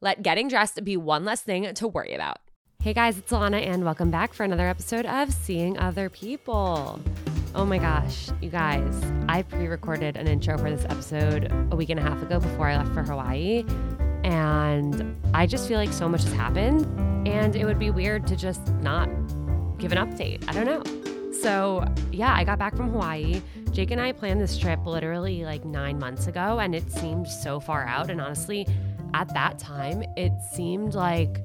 Let getting dressed be one less thing to worry about. Hey guys, it's Alana, and welcome back for another episode of Seeing Other People. Oh my gosh, you guys, I pre recorded an intro for this episode a week and a half ago before I left for Hawaii. And I just feel like so much has happened, and it would be weird to just not give an update. I don't know. So, yeah, I got back from Hawaii. Jake and I planned this trip literally like nine months ago, and it seemed so far out. And honestly, at that time, it seemed like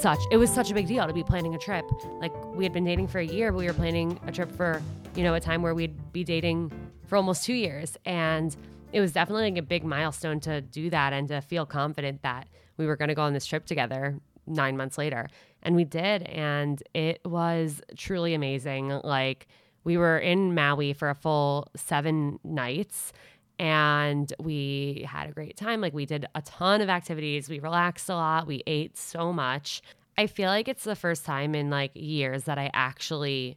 such it was such a big deal to be planning a trip. Like we had been dating for a year, but we were planning a trip for, you know, a time where we'd be dating for almost 2 years and it was definitely like a big milestone to do that and to feel confident that we were going to go on this trip together 9 months later. And we did and it was truly amazing. Like we were in Maui for a full 7 nights and we had a great time. Like we did a ton of activities. We relaxed a lot. We ate so much. I feel like it's the first time in like years that I actually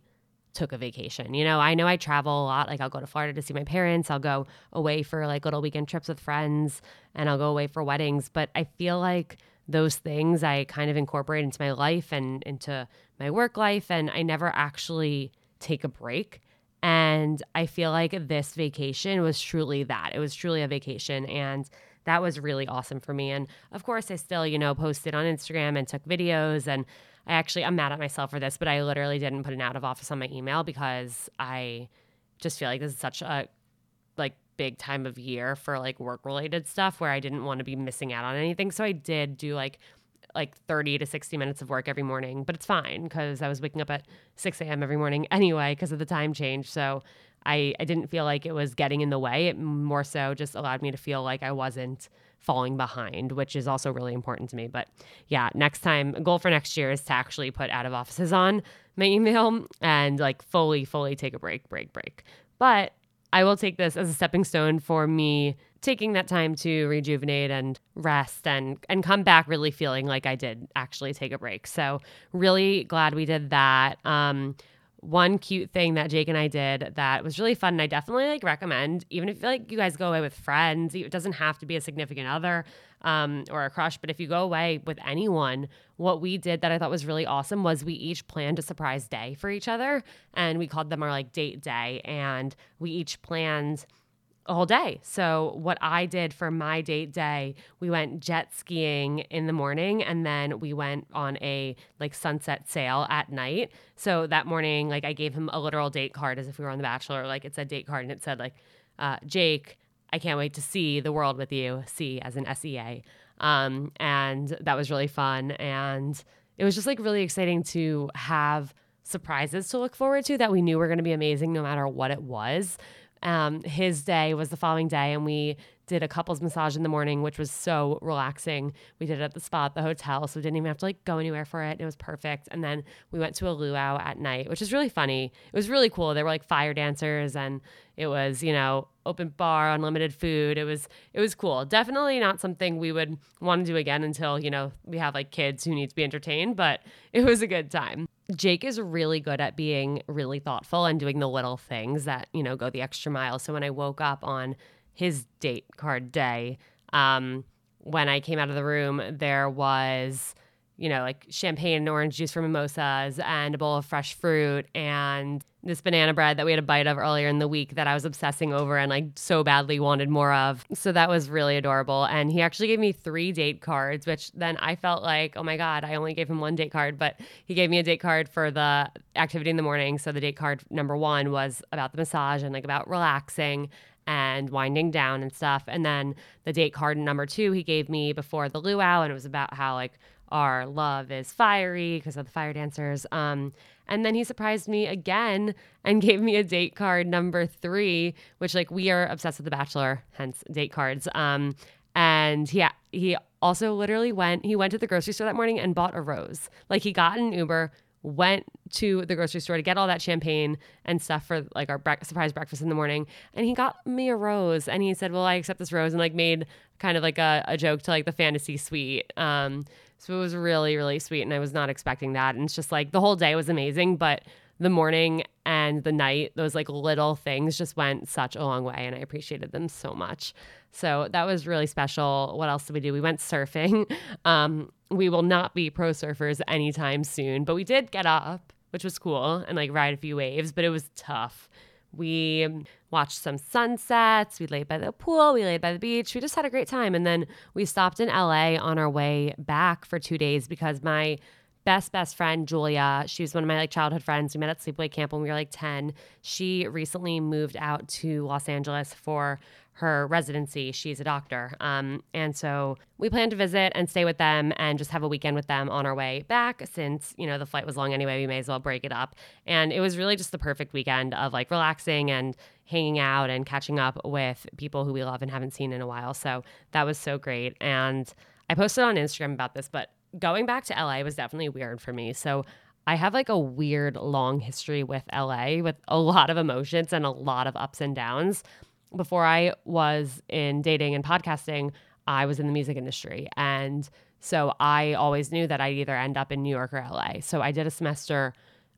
took a vacation. You know, I know I travel a lot. Like I'll go to Florida to see my parents. I'll go away for like little weekend trips with friends and I'll go away for weddings, but I feel like those things I kind of incorporate into my life and into my work life and I never actually take a break. And I feel like this vacation was truly that. It was truly a vacation. And that was really awesome for me. And of course, I still, you know, posted on Instagram and took videos. And I actually, I'm mad at myself for this, but I literally didn't put an out of office on my email because I just feel like this is such a like big time of year for like work related stuff where I didn't want to be missing out on anything. So I did do like like 30 to 60 minutes of work every morning, but it's fine because I was waking up at 6 a.m. every morning anyway because of the time change. So I, I didn't feel like it was getting in the way. It more so just allowed me to feel like I wasn't falling behind, which is also really important to me. But yeah, next time, goal for next year is to actually put out of offices on my email and like fully, fully take a break, break, break. But I will take this as a stepping stone for me taking that time to rejuvenate and rest and and come back really feeling like I did actually take a break. So really glad we did that. Um, one cute thing that Jake and I did that was really fun and I definitely like recommend even if like you guys go away with friends it doesn't have to be a significant other um, or a crush but if you go away with anyone what we did that I thought was really awesome was we each planned a surprise day for each other and we called them our like date day and we each planned all day. So what I did for my date day, we went jet skiing in the morning and then we went on a like sunset sail at night. So that morning like I gave him a literal date card as if we were on the bachelor like it said date card and it said like uh, Jake, I can't wait to see the world with you. See as an SEA. Um, and that was really fun and it was just like really exciting to have surprises to look forward to that we knew were going to be amazing no matter what it was. Um, his day was the following day, and we did a couples massage in the morning, which was so relaxing. We did it at the spa at the hotel, so we didn't even have to like go anywhere for it. It was perfect. And then we went to a luau at night, which is really funny. It was really cool. There were like fire dancers, and it was you know open bar, unlimited food. It was it was cool. Definitely not something we would want to do again until you know we have like kids who need to be entertained, but it was a good time. Jake is really good at being really thoughtful and doing the little things that, you know, go the extra mile. So when I woke up on his date card day, um, when I came out of the room, there was you know, like champagne and orange juice for mimosas and a bowl of fresh fruit and this banana bread that we had a bite of earlier in the week that I was obsessing over and like so badly wanted more of. So that was really adorable. And he actually gave me three date cards, which then I felt like, oh my God, I only gave him one date card, but he gave me a date card for the activity in the morning. So the date card number one was about the massage and like about relaxing and winding down and stuff. And then the date card number two he gave me before the luau, and it was about how like our love is fiery because of the fire dancers. Um, and then he surprised me again and gave me a date card number three, which like we are obsessed with The Bachelor, hence date cards. Um, and yeah, he also literally went. He went to the grocery store that morning and bought a rose. Like he got an Uber, went to the grocery store to get all that champagne and stuff for like our bre- surprise breakfast in the morning and he got me a rose and he said well i accept this rose and like made kind of like a, a joke to like the fantasy suite um so it was really, really sweet. And I was not expecting that. And it's just like the whole day was amazing, but the morning and the night, those like little things just went such a long way. And I appreciated them so much. So that was really special. What else did we do? We went surfing. Um, we will not be pro surfers anytime soon, but we did get up, which was cool, and like ride a few waves, but it was tough. We watched some sunsets. We laid by the pool. We laid by the beach. We just had a great time. And then we stopped in LA on our way back for two days because my best best friend Julia, she was one of my like childhood friends. We met at sleepaway camp when we were like 10. She recently moved out to Los Angeles for her residency. She's a doctor. Um, and so we plan to visit and stay with them and just have a weekend with them on our way back since, you know, the flight was long anyway. We may as well break it up. And it was really just the perfect weekend of like relaxing and hanging out and catching up with people who we love and haven't seen in a while. So that was so great. And I posted on Instagram about this, but going back to LA was definitely weird for me. So I have like a weird long history with LA with a lot of emotions and a lot of ups and downs before I was in dating and podcasting, I was in the music industry. And so I always knew that I'd either end up in New York or LA. So I did a semester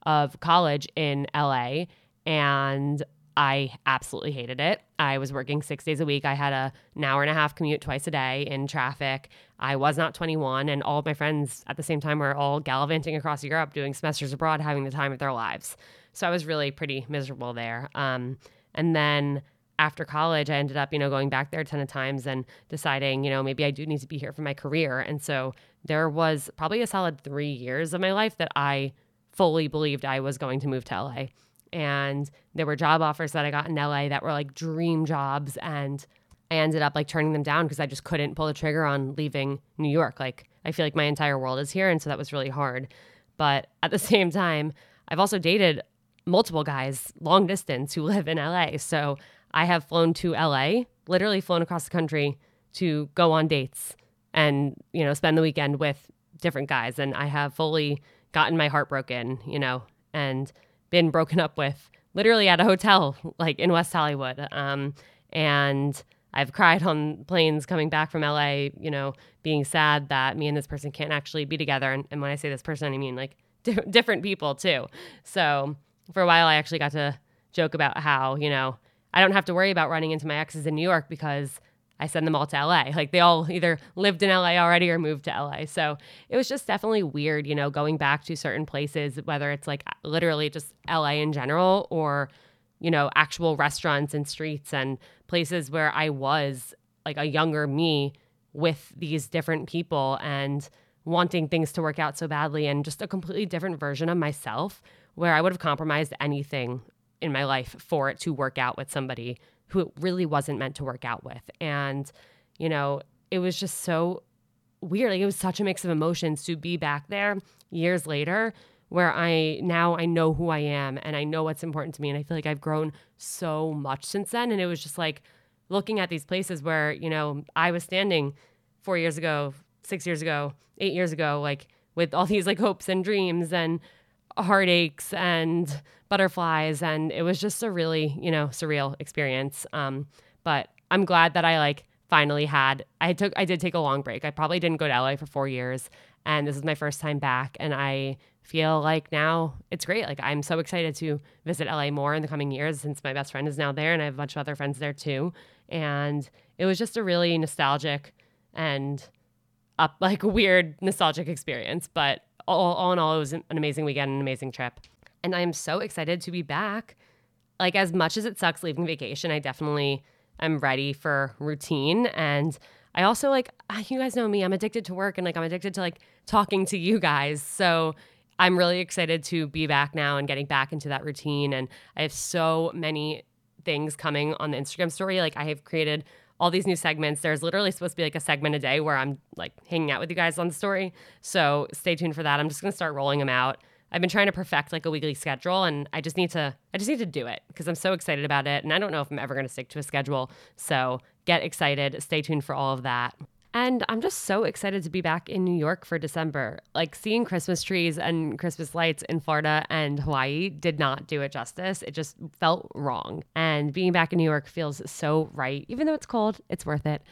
of college in LA and I absolutely hated it. I was working six days a week. I had a, an hour and a half commute twice a day in traffic. I was not 21, and all of my friends at the same time were all gallivanting across Europe doing semesters abroad, having the time of their lives. So I was really pretty miserable there. Um, and then after college, I ended up, you know, going back there a ton of times and deciding, you know, maybe I do need to be here for my career. And so there was probably a solid three years of my life that I fully believed I was going to move to LA. And there were job offers that I got in LA that were like dream jobs. And I ended up like turning them down because I just couldn't pull the trigger on leaving New York. Like, I feel like my entire world is here. And so that was really hard. But at the same time, I've also dated multiple guys long distance who live in LA. So I have flown to LA, literally flown across the country to go on dates and, you know, spend the weekend with different guys. And I have fully gotten my heart broken, you know, and been broken up with literally at a hotel, like in West Hollywood. Um, and I've cried on planes coming back from LA, you know, being sad that me and this person can't actually be together. And, and when I say this person, I mean like different people too. So for a while, I actually got to joke about how, you know, I don't have to worry about running into my exes in New York because I send them all to LA. Like they all either lived in LA already or moved to LA. So it was just definitely weird, you know, going back to certain places, whether it's like literally just LA in general or, you know, actual restaurants and streets and places where I was like a younger me with these different people and wanting things to work out so badly and just a completely different version of myself where I would have compromised anything in my life for it to work out with somebody who it really wasn't meant to work out with. And, you know, it was just so weird. Like it was such a mix of emotions to be back there years later where I now I know who I am and I know what's important to me. And I feel like I've grown so much since then. And it was just like looking at these places where, you know, I was standing four years ago, six years ago, eight years ago, like with all these like hopes and dreams and heartaches and butterflies and it was just a really you know surreal experience. Um, but i'm glad that i like finally had i took i did take a long break. I probably didn't go to la for four years and this is my first time back and i feel like now it's great. Like i'm so excited to visit la more in the coming years since my best friend is now there and i have a bunch of other friends there too. And it was just a really nostalgic and up like weird nostalgic experience but all, all in all, it was an amazing weekend, an amazing trip. And I'm so excited to be back. Like, as much as it sucks leaving vacation, I definitely am ready for routine. And I also, like, you guys know me, I'm addicted to work and like I'm addicted to like talking to you guys. So I'm really excited to be back now and getting back into that routine. And I have so many things coming on the Instagram story. Like, I have created all these new segments. There's literally supposed to be like a segment a day where I'm like hanging out with you guys on the story. So stay tuned for that. I'm just gonna start rolling them out. I've been trying to perfect like a weekly schedule and I just need to I just need to do it because I'm so excited about it and I don't know if I'm ever going to stick to a schedule. So, get excited, stay tuned for all of that. And I'm just so excited to be back in New York for December. Like seeing Christmas trees and Christmas lights in Florida and Hawaii did not do it justice. It just felt wrong. And being back in New York feels so right. Even though it's cold, it's worth it.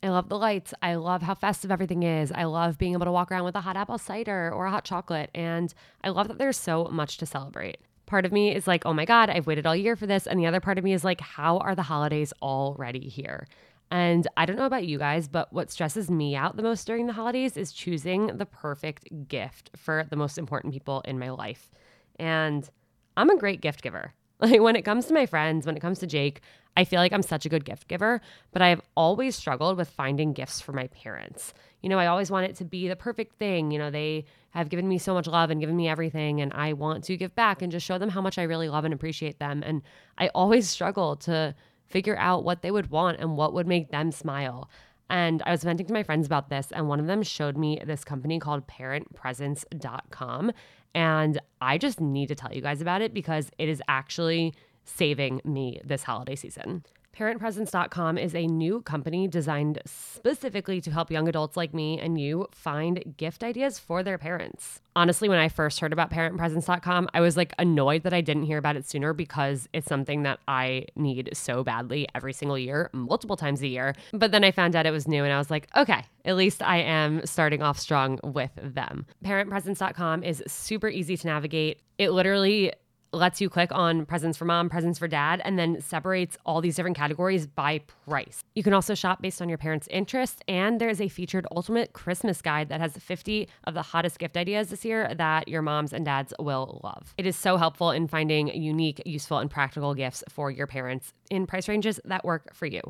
I love the lights. I love how festive everything is. I love being able to walk around with a hot apple cider or a hot chocolate. And I love that there's so much to celebrate. Part of me is like, oh my God, I've waited all year for this. And the other part of me is like, how are the holidays already here? And I don't know about you guys, but what stresses me out the most during the holidays is choosing the perfect gift for the most important people in my life. And I'm a great gift giver. Like when it comes to my friends, when it comes to Jake, I feel like I'm such a good gift giver, but I have always struggled with finding gifts for my parents. You know, I always want it to be the perfect thing. You know, they have given me so much love and given me everything, and I want to give back and just show them how much I really love and appreciate them. And I always struggle to figure out what they would want and what would make them smile. And I was venting to my friends about this, and one of them showed me this company called parentpresents.com. And I just need to tell you guys about it because it is actually saving me this holiday season. ParentPresents.com is a new company designed specifically to help young adults like me and you find gift ideas for their parents. Honestly, when I first heard about ParentPresents.com, I was like annoyed that I didn't hear about it sooner because it's something that I need so badly every single year, multiple times a year. But then I found out it was new and I was like, okay, at least I am starting off strong with them. ParentPresents.com is super easy to navigate. It literally lets you click on presents for mom, presents for dad, and then separates all these different categories by price. You can also shop based on your parents' interests, and there's a featured ultimate Christmas guide that has 50 of the hottest gift ideas this year that your moms and dads will love. It is so helpful in finding unique, useful, and practical gifts for your parents in price ranges that work for you.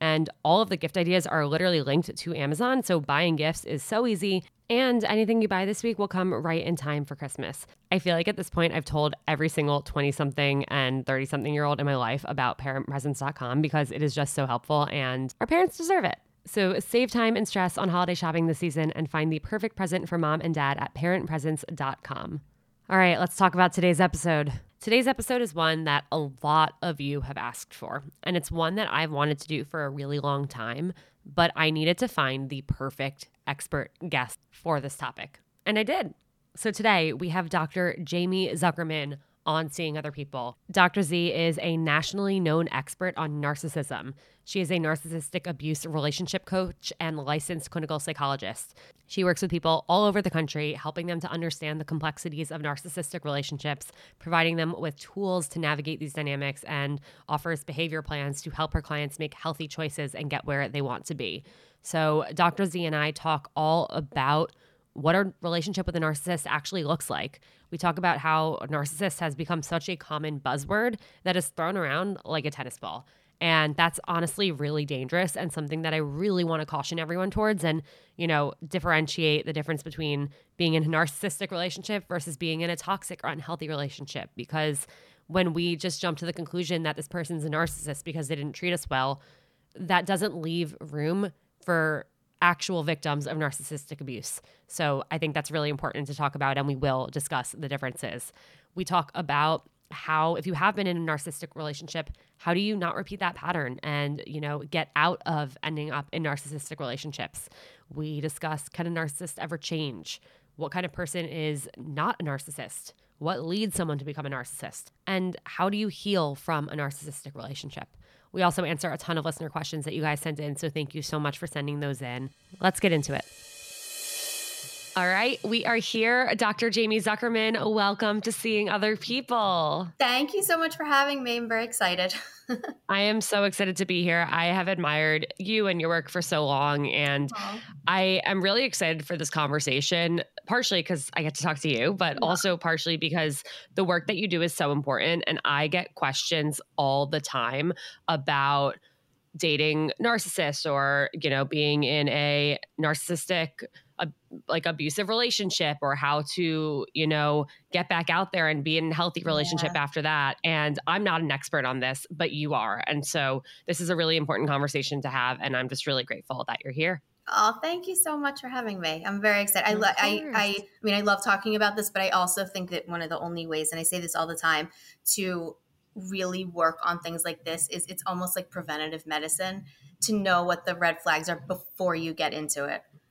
And all of the gift ideas are literally linked to Amazon. So buying gifts is so easy. And anything you buy this week will come right in time for Christmas. I feel like at this point, I've told every single 20 something and 30 something year old in my life about parentpresents.com because it is just so helpful and our parents deserve it. So save time and stress on holiday shopping this season and find the perfect present for mom and dad at parentpresents.com. All right, let's talk about today's episode. Today's episode is one that a lot of you have asked for, and it's one that I've wanted to do for a really long time, but I needed to find the perfect expert guest for this topic. And I did. So today we have Dr. Jaime Zuckerman on seeing other people. Dr. Z is a nationally known expert on narcissism. She is a narcissistic abuse relationship coach and licensed clinical psychologist. She works with people all over the country, helping them to understand the complexities of narcissistic relationships, providing them with tools to navigate these dynamics, and offers behavior plans to help her clients make healthy choices and get where they want to be. So, Dr. Z and I talk all about what our relationship with a narcissist actually looks like. We talk about how a narcissist has become such a common buzzword that is thrown around like a tennis ball. And that's honestly really dangerous and something that I really want to caution everyone towards and, you know, differentiate the difference between being in a narcissistic relationship versus being in a toxic or unhealthy relationship. Because when we just jump to the conclusion that this person's a narcissist because they didn't treat us well, that doesn't leave room for actual victims of narcissistic abuse. So I think that's really important to talk about, and we will discuss the differences. We talk about how if you have been in a narcissistic relationship how do you not repeat that pattern and you know get out of ending up in narcissistic relationships? We discuss can a narcissist ever change? What kind of person is not a narcissist? What leads someone to become a narcissist? And how do you heal from a narcissistic relationship we also answer a ton of listener questions that you guys sent in. So thank you so much for sending those in. Let's get into it. All right, we are here. Dr. Jaime Zuckerman, welcome to Seeing Other People. Thank you so much for having me. I'm very excited. I am so excited to be here. I have admired you and your work for so long, and Aww. I am really excited for this conversation, partially because I get to talk to you, but yeah. also partially because the work that you do is so important. And I get questions all the time about dating narcissists or, you know, being in a narcissistic like abusive relationship or how to you know get back out there and be in a healthy relationship yeah. after that and i'm not an expert on this but you are and so this is a really important conversation to have and i'm just really grateful that you're here Oh, thank you so much for having me. I'm very excited. I, lo- I, I, I mean, I love talking about this, but I also think that one of the only ways, and I say this all the time, to really work on things like this is it's almost like preventative medicine to know what the red flags are before you get into it.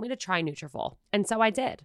me to try Nutrafol. And so I did.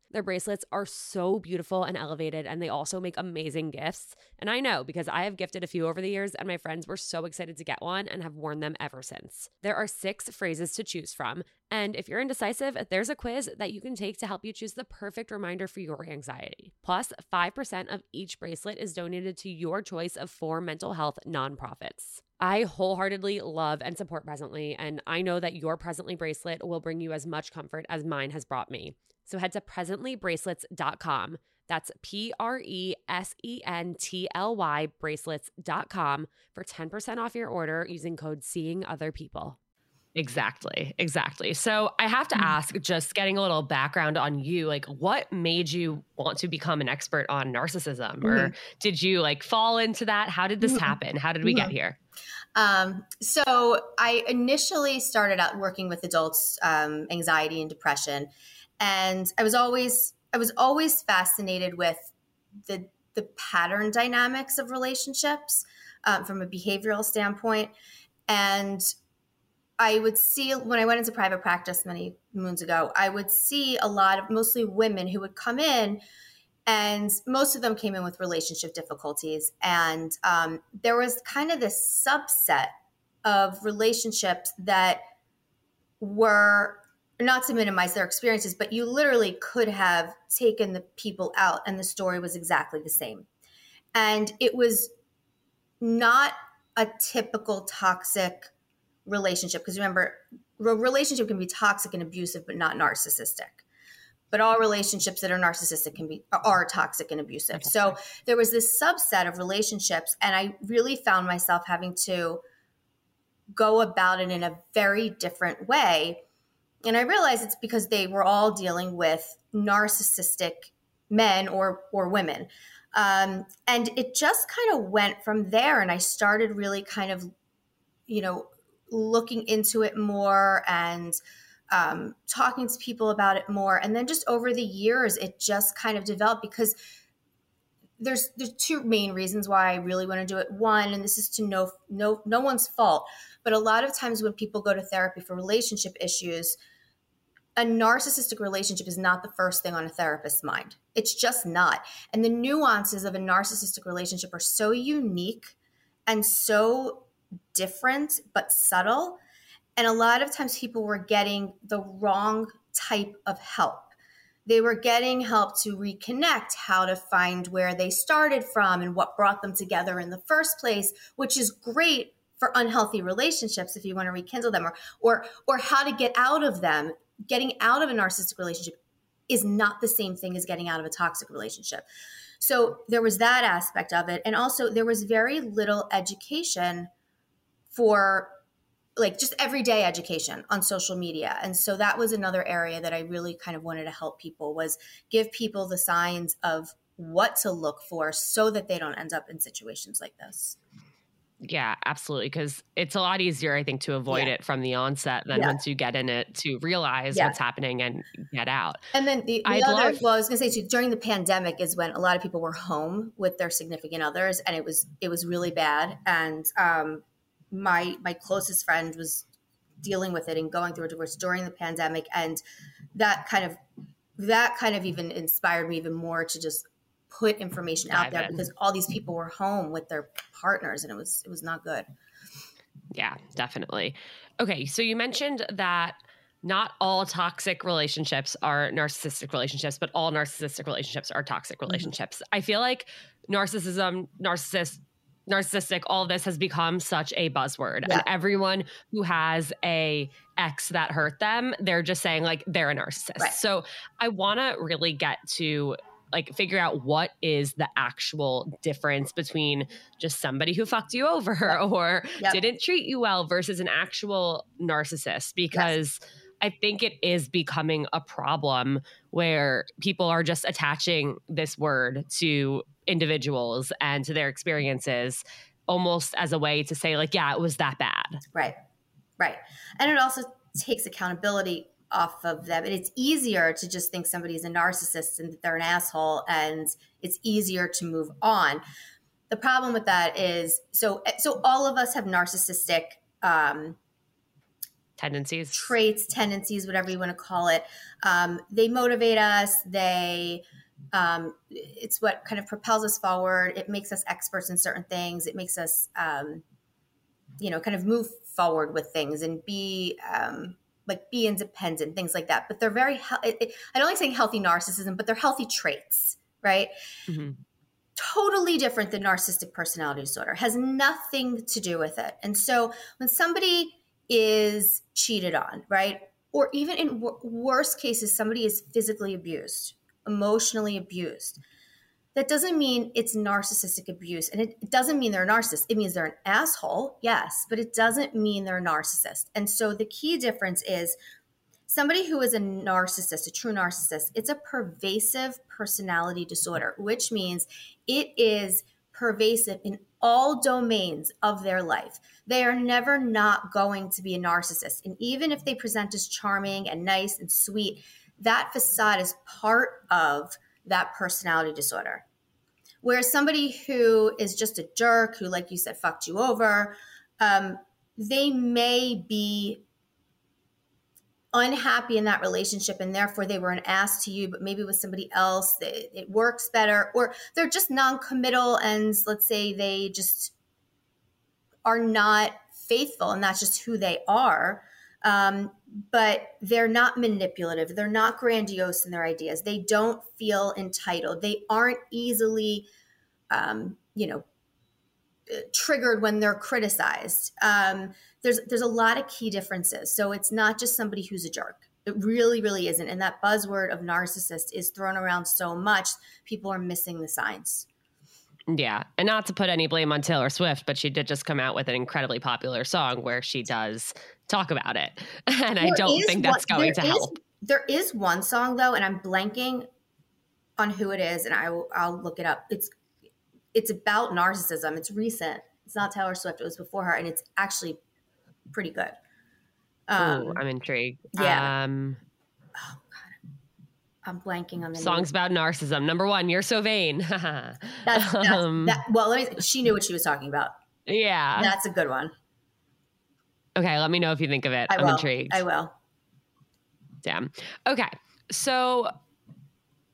Their bracelets are so beautiful and elevated, and they also make amazing gifts. And I know because I have gifted a few over the years, and my friends were so excited to get one and have worn them ever since. There are six phrases to choose from. And if you're indecisive, there's a quiz that you can take to help you choose the perfect reminder for your anxiety. Plus, 5% of each bracelet is donated to your choice of four mental health nonprofits. I wholeheartedly love and support Presently, and I know that your Presently bracelet will bring you as much comfort as mine has brought me. So head to presentlybracelets.com. That's P R E S E N T L Y bracelets.com for 10% off your order using code Seeing Other People. Exactly. Exactly. So I have to mm. ask, just getting a little background on you, like what made you want to become an expert on narcissism? Mm-hmm. Or did you like fall into that? How did this mm-hmm. happen? How did we mm-hmm. get here? Um, so I initially started out working with adults, um, anxiety and depression. And I was always, I was always fascinated with the, the pattern dynamics of relationships um, from a behavioral standpoint. And I would see when I went into private practice many moons ago, I would see a lot of mostly women who would come in, and most of them came in with relationship difficulties. And um, there was kind of this subset of relationships that were not to minimize their experiences, but you literally could have taken the people out, and the story was exactly the same. And it was not a typical toxic relationship because remember a relationship can be toxic and abusive but not narcissistic. But all relationships that are narcissistic can be are toxic and abusive. Okay. so there was this subset of relationships and i really found myself having to go about it in a very different way. And i realized it's because they were all dealing with narcissistic men or or women. Um, and it just kind of went from there and i started really kind of you know looking into it more and um, talking to people about it more. And then just over the years, it just kind of developed because there's there's two main reasons why I really want to do it. One, and this is to no no no one's fault, but a lot of times when people go to therapy for relationship issues, a narcissistic relationship is not the first thing on a therapist's mind. It's just not. And the nuances of a narcissistic relationship are so unique and so different but subtle. And a lot of times people were getting the wrong type of help. They were getting help to reconnect, how to find where they started from and what brought them together in the first place, which is great for unhealthy relationships if you want to rekindle them or or or how to get out of them. Getting out of a narcissistic relationship is not the same thing as getting out of a toxic relationship. So there was that aspect of it and also there was very little education for like just everyday education on social media and so that was another area that i really kind of wanted to help people was give people the signs of what to look for so that they don't end up in situations like this yeah, absolutely. Because it's a lot easier, I think, to avoid yeah. it from the onset than yeah. once you get in it to realize yeah. what's happening and get out. And then the, the other, love- well, I was going to say too, during the pandemic is when a lot of people were home with their significant others, and it was it was really bad. And um, my my closest friend was dealing with it and going through a divorce during the pandemic, and that kind of that kind of even inspired me even more to just put information out there because all these people were home with their partners and it was it was not good. Yeah, definitely. Okay, so you mentioned that not all toxic relationships are narcissistic relationships, but all narcissistic relationships are toxic mm-hmm. relationships. Mm-hmm. I feel like narcissism, narcissist, narcissistic, all this has become such a buzzword. Yeah. And everyone who has a ex that hurt them, they're just saying like they're a narcissist. Right. So I want to really get to like figure out what is the actual difference between just somebody who fucked you over yep. or yep. didn't treat you well versus an actual narcissist because yes. I think it is becoming a problem where people are just attaching this word to individuals and to their experiences almost as a way to say like yeah it was that bad right right and it also takes accountability off of them. And it's easier to just think somebody's a narcissist and that they're an asshole, and it's easier to move on. The problem with that is so so all of us have narcissistic um, tendencies, traits, tendencies, whatever you want to call it. Um, they motivate us. They um, it's what kind of propels us forward. It makes us experts in certain things. It makes us, um, you know, kind of move forward with things and be um, like be independent, things like that. But they're very, I don't like saying healthy narcissism, but they're healthy traits, right? Mm-hmm. Totally different than narcissistic personality disorder, has nothing to do with it. And so when somebody is cheated on, right? Or even in w- worst cases, somebody is physically abused, emotionally abused that doesn't mean it's narcissistic abuse. And it, doesn't mean they're a narcissist. It means they're an asshole, yes, but it doesn't mean they're a narcissist. And so the key difference is somebody who is a narcissist, a true narcissist, it's a pervasive personality disorder, which means it is pervasive in all domains of their life. They are never not going to be a narcissist. And even if they present as charming and nice and sweet, that facade is part of that personality disorder. Whereas somebody who is just a jerk, who, like you said, fucked you over, um, they may be unhappy in that relationship and therefore they were an ass to you, but maybe with somebody else it, it works better, or they're just non committal and let's say they just are not faithful and that's just who they are. Um, but they're not manipulative. They're not grandiose in their ideas. They don't feel entitled. They aren't easily, um, you know, triggered when they're criticized. Um, there's there's a lot of key differences. So it's not just somebody who's a jerk. It really, really isn't. And that buzzword of narcissist is thrown around so much, people are missing the signs. Yeah. And not to put any blame on Taylor Swift, but she did just come out with an incredibly popular song where she does talk about it. And there I don't think that's one, going to is, help. There is one song though, and I'm blanking on who it is, and I will I'll look it up. It's it's about narcissism. It's recent. It's not Taylor Swift, it was before her, and it's actually pretty good. Um, Ooh, I'm intrigued. Yeah. Um, oh, God, I'm blanking on the songs name. about narcissism. Number one, you're so vain. that's, that's um, that, well, me, she knew what she was talking about. Yeah, that's a good one. Okay, let me know if you think of it. I am intrigued. I will. Damn. Okay, so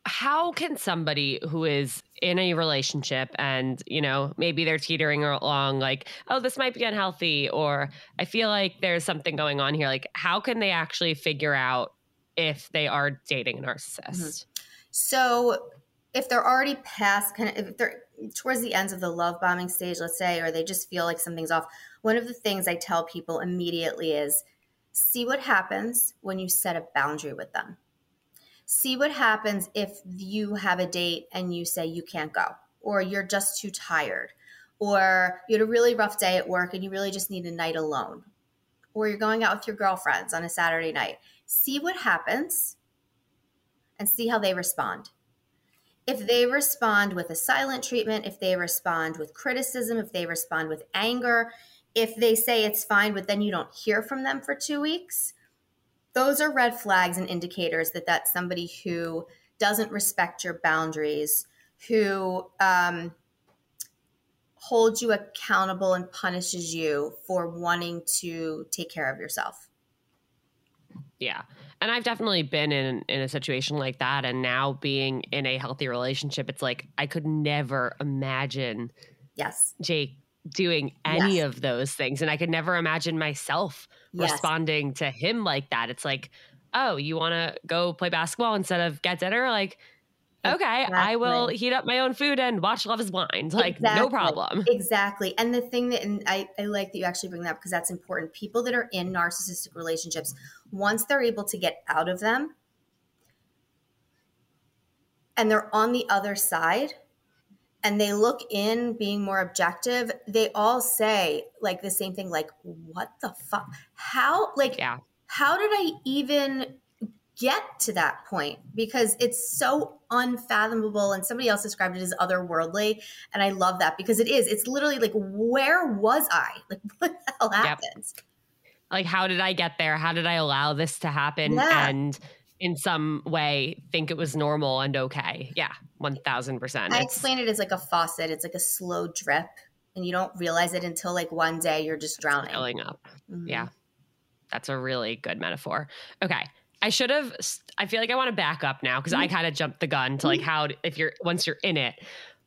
how can somebody who is in a relationship and you know maybe they're teetering along like oh this might be unhealthy or i feel like there's something going on here like how can they actually figure out if they are dating a narcissist? Mm-hmm. So if they're already past kind of if they're towards the ends of the love bombing stage, let's say, or they just feel like something's off, one of the things I tell people immediately is see what happens when you set a boundary with them. See what happens if you have a date and you say you can't go, or you're just too tired, or you had a really rough day at work and you really just need a night alone, or you're going out with your girlfriends on a Saturday night. See what happens and see how they respond if they respond with a silent treatment, if they respond with criticism, if they respond with anger, if they say it's fine, but then you don't hear from them for two weeks, those are red flags and indicators that that's somebody who doesn't respect your boundaries, who um, holds you accountable and punishes you for wanting to take care of yourself. Yeah. And I've definitely been in in a situation like that and now being in a healthy relationship it's like I could never imagine yes Jake doing any yes. of those things and I could never imagine myself yes. responding to him like that. It's like, "Oh, you want to go play basketball instead of get dinner?" Like okay, exactly. I will heat up my own food and watch Love is Blind. Like, exactly. no problem. Exactly. And the thing that, and I, I like that you actually bring that up because that's important. People that are in narcissistic relationships, once they're able to get out of them and they're on the other side and they look in being more objective, they all say like the same thing, like, what the fuck? How, like, yeah. how did I even get to that point because it's so unfathomable and somebody else described it as otherworldly and i love that because it is it's literally like where was i like what the hell happened yep. like how did i get there how did i allow this to happen yeah. and in some way think it was normal and okay yeah 1000% i explain it as like a faucet it's like a slow drip and you don't realize it until like one day you're just drowning filling up mm-hmm. yeah that's a really good metaphor okay I should have. I feel like I want to back up now because I mm-hmm. kind of jumped the gun to like mm-hmm. how if you're once you're in it.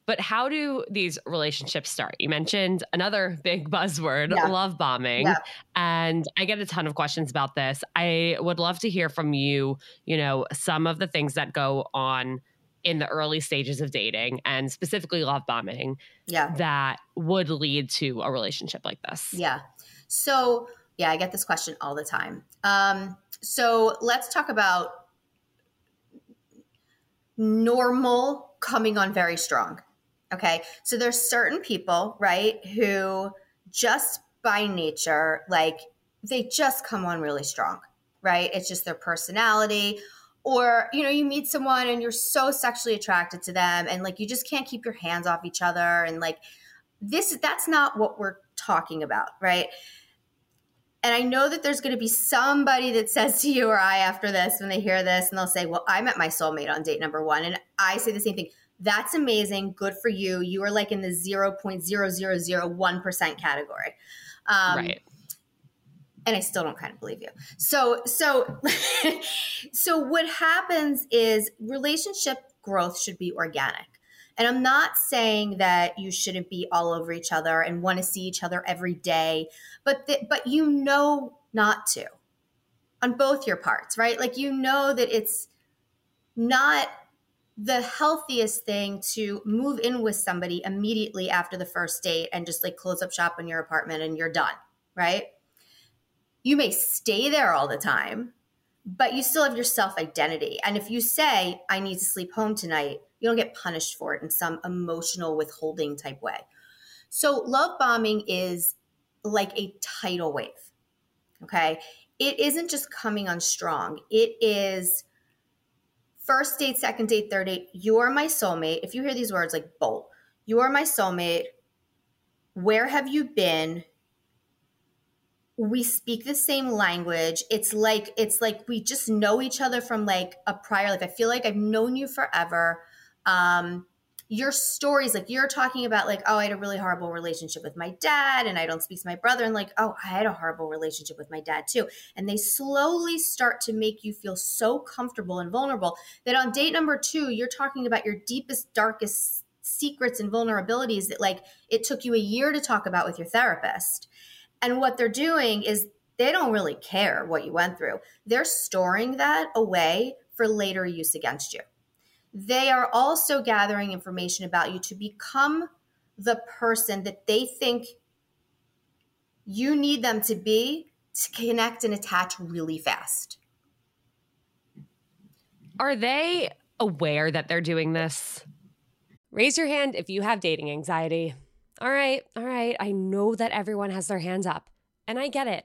But how do these relationships start? You mentioned another big buzzword, yeah. love bombing. Yeah. And I get a ton of questions about this. I would love to hear from you, you know, some of the things that go on in the early stages of dating and specifically love bombing yeah. that would lead to a relationship like this. Yeah. So, yeah, I get this question all the time. Um, so let's talk about normal coming on very strong. Okay. So there's certain people, right, who just by nature, like they just come on really strong, right? It's just their personality. Or, you know, you meet someone and you're so sexually attracted to them and like you just can't keep your hands off each other. And like this, that's not what we're talking about, right? And I know that there's going to be somebody that says to you or I after this when they hear this and they'll say, Well, I met my soulmate on date number one. And I say the same thing. That's amazing. Good for you. You are like in the 0.0001% category. Um, right. And I still don't kind of believe you. So, so, so what happens is relationship growth should be organic. And I'm not saying that you shouldn't be all over each other and want to see each other every day, but th- but you know not to on both your parts, right? Like you know that it's not the healthiest thing to move in with somebody immediately after the first date and just like close up shop in your apartment and you're done, right? You may stay there all the time, but you still have your self identity. And if you say, I need to sleep home tonight, you don't get punished for it in some emotional withholding type way. So, love bombing is like a tidal wave. Okay. It isn't just coming on strong, it is first date, second date, third date. You're my soulmate. If you hear these words like bolt, you are my soulmate. Where have you been? We speak the same language. It's like it's like we just know each other from like a prior life. I feel like i've known you forever. Um, your stories like you're talking about like oh i had a really horrible relationship with my dad and i don't speak to my brother and like oh i had a horrible relationship with my dad too. And they slowly start to make you feel so comfortable and vulnerable that on date number two you're talking about your deepest darkest secrets and vulnerabilities that like it took you a year to talk about with your therapist and what they're doing is they don't really care what you went through. They're storing that away for later use against you. They are also gathering information about you to become the person that they think you need them to be to connect and attach really fast. Are they aware that they're doing this? Raise your hand if you have dating anxiety. All right, all right. I know that everyone has their hands up, and I get it.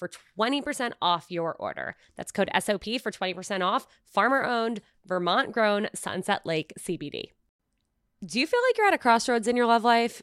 for 20% off your order. That's code SOP for 20% off. Farmer owned, Vermont grown Sunset Lake CBD. Do you feel like you're at a crossroads in your love life?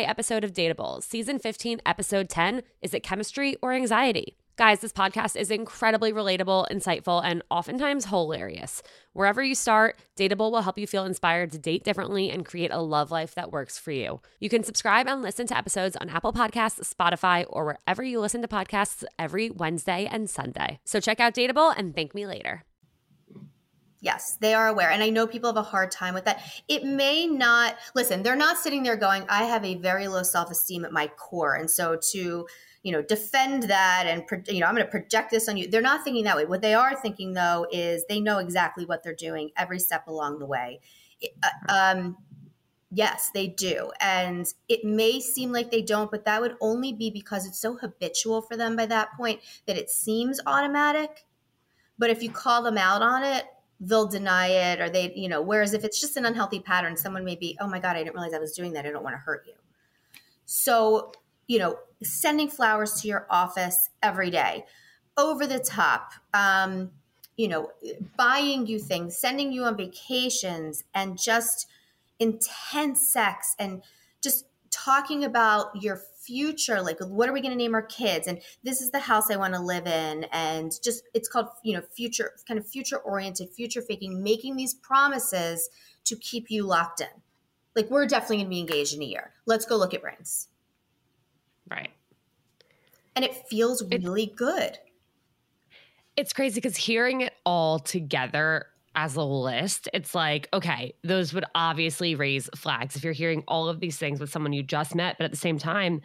episode of Dateable, season 15, episode 10 Is it chemistry or anxiety? Guys, this podcast is incredibly relatable, insightful, and oftentimes hilarious. Wherever you start, Dateable will help you feel inspired to date differently and create a love life that works for you. You can subscribe and listen to episodes on Apple Podcasts, Spotify, or wherever you listen to podcasts every Wednesday and Sunday. So check out Dateable and thank me later. Yes, they are aware. And I know people have a hard time with that. It may not, listen, they're not sitting there going, I have a very low self esteem at my core. And so to, you know defend that and you know i'm going to project this on you they're not thinking that way what they are thinking though is they know exactly what they're doing every step along the way uh, um, yes they do and it may seem like they don't but that would only be because it's so habitual for them by that point that it seems automatic but if you call them out on it they'll deny it or they you know whereas if it's just an unhealthy pattern someone may be oh my god i didn't realize i was doing that. I don't want to hurt you. So you know, sending flowers to your office every day, over the top, um, you know, buying you things, sending you on vacations, and just intense sex and just talking about your future like what are we going to name our kids and this is the house i want to live in and just it's called you know future kind of future oriented future faking making these promises to keep you locked in like we're definitely going to be engaged in a year let's go look at rings Right. And it feels really it, good. It's crazy because hearing it all together as a list, it's like, okay, those would obviously raise flags if you're hearing all of these things with someone you just met. But at the same time,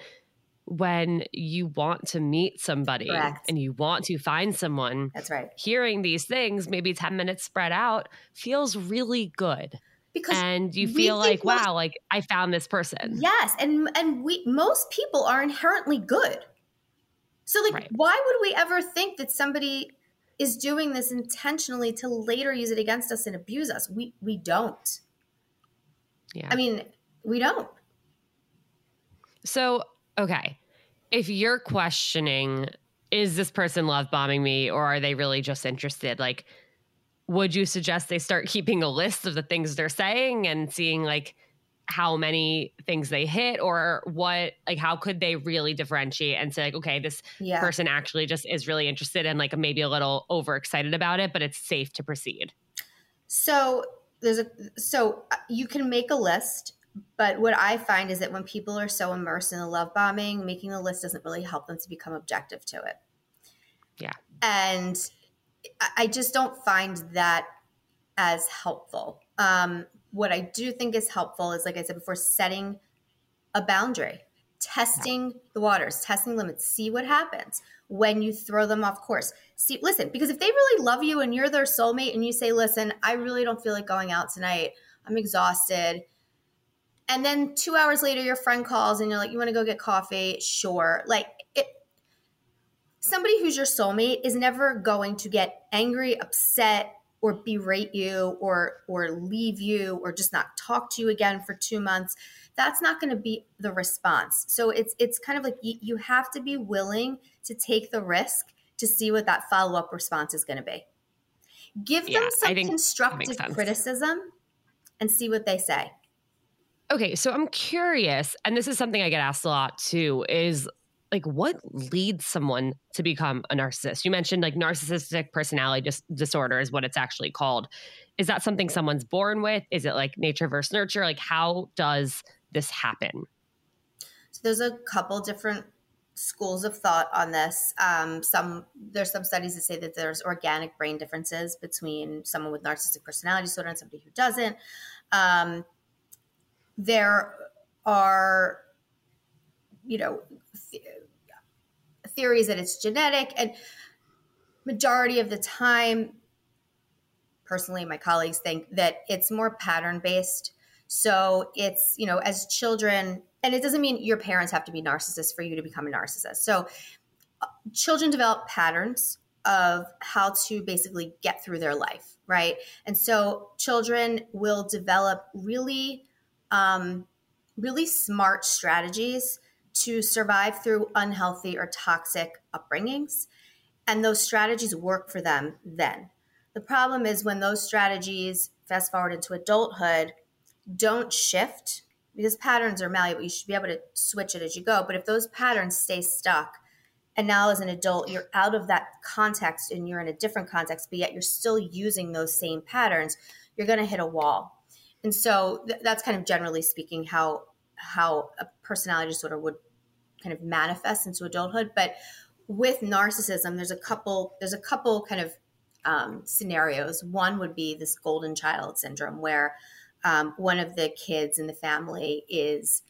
when you want to meet somebody Correct. and you want to find someone, that's right. Hearing these things, maybe 10 minutes spread out, feels really good because and you feel like most, wow like i found this person yes and and we most people are inherently good so like right. why would we ever think that somebody is doing this intentionally to later use it against us and abuse us. We we don't. Yeah. I mean we don't. So okay. If you're questioning is this person love bombing me or are they really just interested? Like would you suggest they start keeping a list of the things they're saying and seeing like how many things they hit or what like how could they really differentiate and say like okay this yeah. person actually just is really interested and like maybe a little overexcited about it but it's safe to proceed. So there's a so uh, you can make a list but what i find is that when people are so immersed in the love bombing making a list doesn't really help them to become objective to it. Yeah. And i just don't find that as helpful. Um what I do think is helpful is, like I said before, setting a boundary, testing the waters, testing limits, see what happens when you throw them off course. See, listen, because if they really love you and you're their soulmate and you say, listen, I really don't feel like going out tonight, I'm exhausted. And then two hours later, your friend calls and you're like, you want to go get coffee? Sure. Like, it, somebody who's your soulmate is never going to get angry, upset, or berate you or or leave you or just not talk to you again for 2 months that's not going to be the response. So it's it's kind of like you, you have to be willing to take the risk to see what that follow-up response is going to be. Give yeah, them some constructive criticism and see what they say. Okay so i'm curious and this is something i get asked a lot too is like what leads someone to become a narcissist? You mentioned like narcissistic personality dis- disorder is what it's actually called. Is that something someone's born with? Is it like nature versus nurture? Like how does this happen? So there's a couple different schools of thought on this. Um, some there's some studies that say that there's organic brain differences between someone with narcissistic personality disorder and somebody who doesn't. Um, there are you know theories that it's genetic and majority of the time personally my colleagues think that it's more pattern based so it's you know as children and it doesn't mean your parents have to be narcissists for you to become a narcissist. So uh, children develop patterns of how to basically get through their life right? And so children will develop really um, really smart strategies to survive through unhealthy or toxic upbringings. And those strategies work for them then. The problem is when those strategies, fast forward into adulthood, don't shift because patterns are malleable. You should be able to switch it as you go. But if those patterns stay stuck, and now as an adult, you're out of that context and you're in a different context, but yet you're still using those same patterns, you're going to hit a wall. And so th- that's kind of generally speaking how how a personality disorder would kind of manifest into adulthood. But with narcissism, there's a couple there's a couple kind of um, scenarios. One would be this golden child syndrome, where um, one of the kids in the family is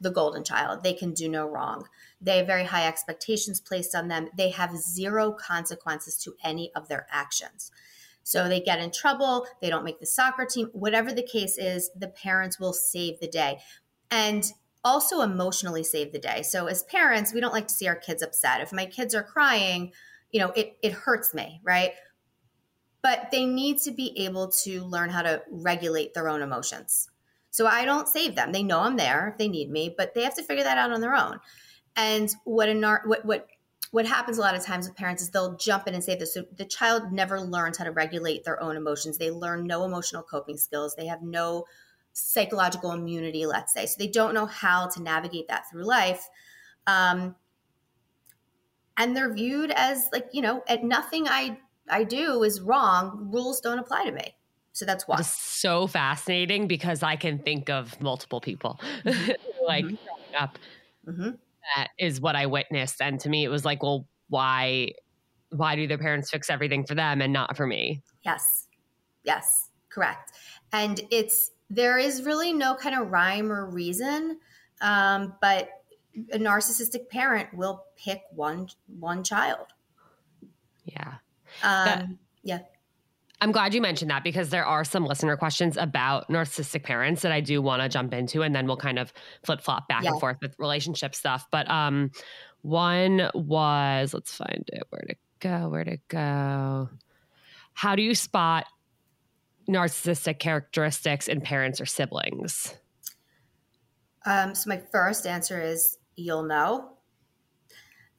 the golden child. They can do no wrong. They have very high expectations placed on them. They have zero consequences to any of their actions. So they get in trouble, they don't make the soccer team, whatever the case is, the parents will save the day. And also emotionally save the day. So as parents, we don't like to see our kids upset. If my kids are crying, you know, it, it hurts me, right? But they need to be able to learn how to regulate their own emotions. So I don't save them. They know I'm there if they need me, but they have to figure that out on their own. And what what what what happens a lot of times with parents is they'll jump in and say this. So the child never learns how to regulate their own emotions. They learn no emotional coping skills. They have no psychological immunity, let's say. So they don't know how to navigate that through life. Um, and they're viewed as like, you know, at nothing I I do is wrong. Rules don't apply to me. So that's why. It's so fascinating because I can think of multiple people like mm-hmm. up. Mm-hmm. That is what I witnessed. And to me, it was like, well, why why do their parents fix everything for them and not for me? Yes. Yes. Correct. And it's there is really no kind of rhyme or reason, um, but a narcissistic parent will pick one one child. Yeah. Um, that, yeah. I'm glad you mentioned that because there are some listener questions about narcissistic parents that I do want to jump into, and then we'll kind of flip flop back yeah. and forth with relationship stuff. But um, one was let's find it. Where to go? Where to go? How do you spot narcissistic characteristics in parents or siblings? Um, so my first answer is you'll know.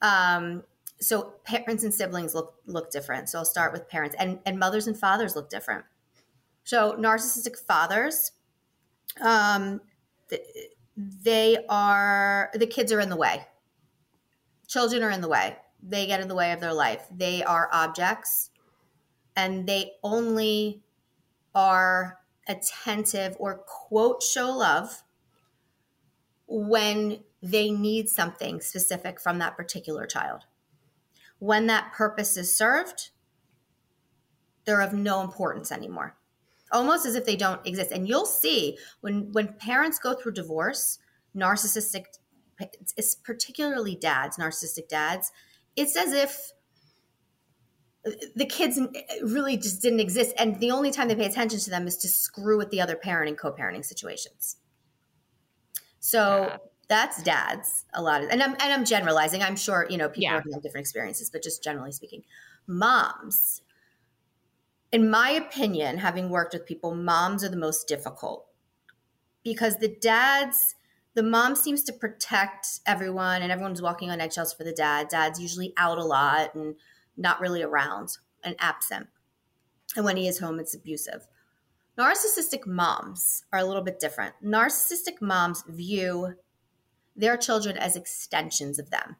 Um, so parents and siblings look look different. So I'll start with parents and and mothers and fathers look different. So narcissistic fathers, um, they are the kids are in the way. Children are in the way. They get in the way of their life. They are objects, and they only are attentive or quote show love when they need something specific from that particular child. When that purpose is served, they're of no importance anymore. Almost as if they don't exist. And you'll see when when parents go through divorce, narcissistic it's particularly dads, narcissistic dads, it's as if the kids really just didn't exist and the only time they pay attention to them is to screw with the other parent in co-parenting situations so yeah. that's dads a lot of and I'm and I'm generalizing. I'm sure, you know, people yeah. have different experiences, but just generally speaking. Moms, in my opinion, having worked with people, moms are the most difficult because the dads the mom seems to protect everyone and everyone's walking on eggshells for the dad. Dad's usually out a lot and not really around and absent. And when he is home, it's abusive. Narcissistic moms are a little bit different. Narcissistic moms view their children as extensions of them.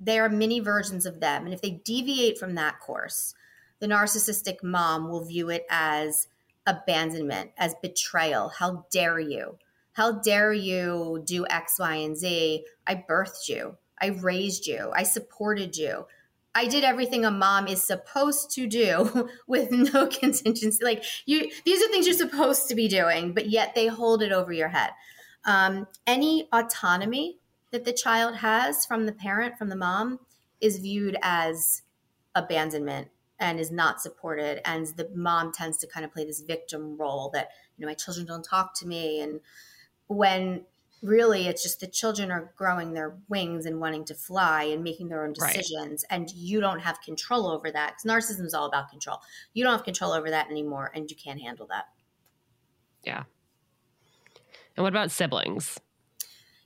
They are mini versions of them. And if they deviate from that course, the narcissistic mom will view it as abandonment, as betrayal. How dare you? How dare you do X, Y, and Z? I birthed you. I raised you. I supported you. I did everything a mom is supposed to do with no contingency. Like you, these are things you're supposed to be doing, but yet they hold it over your head. Um, any autonomy that the child has from the parent, from the mom, is viewed as abandonment and is not supported. And the mom tends to kind of play this victim role that, you know, my children don't talk to me. And when really it's just the children are growing their wings and wanting to fly and making their own decisions right. and you don't have control over that because narcissism is all about control. You don't have control over that anymore and you can't handle that. Yeah. And what about siblings?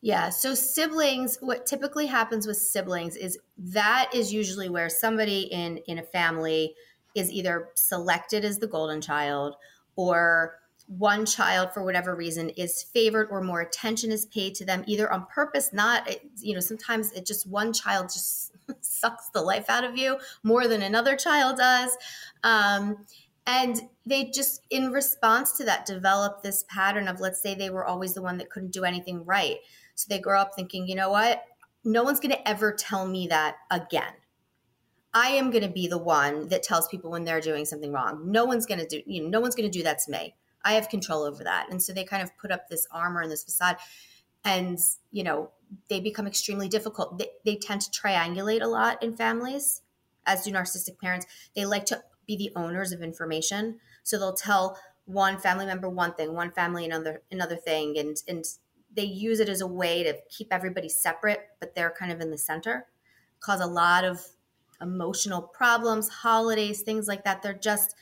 Yeah so siblings what typically happens with siblings is that is usually where somebody in in a family is either selected as the golden child or one child for whatever reason is favored or more attention is paid to them either on purpose not you know sometimes it just one child just sucks the life out of you more than another child does um, and they just in response to that develop this pattern of let's say they were always the one that couldn't do anything right so they grow up thinking you know what no one's going to ever tell me that again I am going to be the one that tells people when they're doing something wrong. No one's going to do, you know, no one's going to do that to me. I have control over that. And so they kind of put up this armor and this facade. And, you know, they become extremely difficult. They, they tend to triangulate a lot in families, as do narcissistic parents. They like to be the owners of information. So they'll tell one family member one thing, one family another another thing, and and they use it as a way to keep everybody separate, but they're kind of in the center. Cause a lot of emotional problems, holidays, things like that. They're just